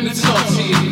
and it's salty.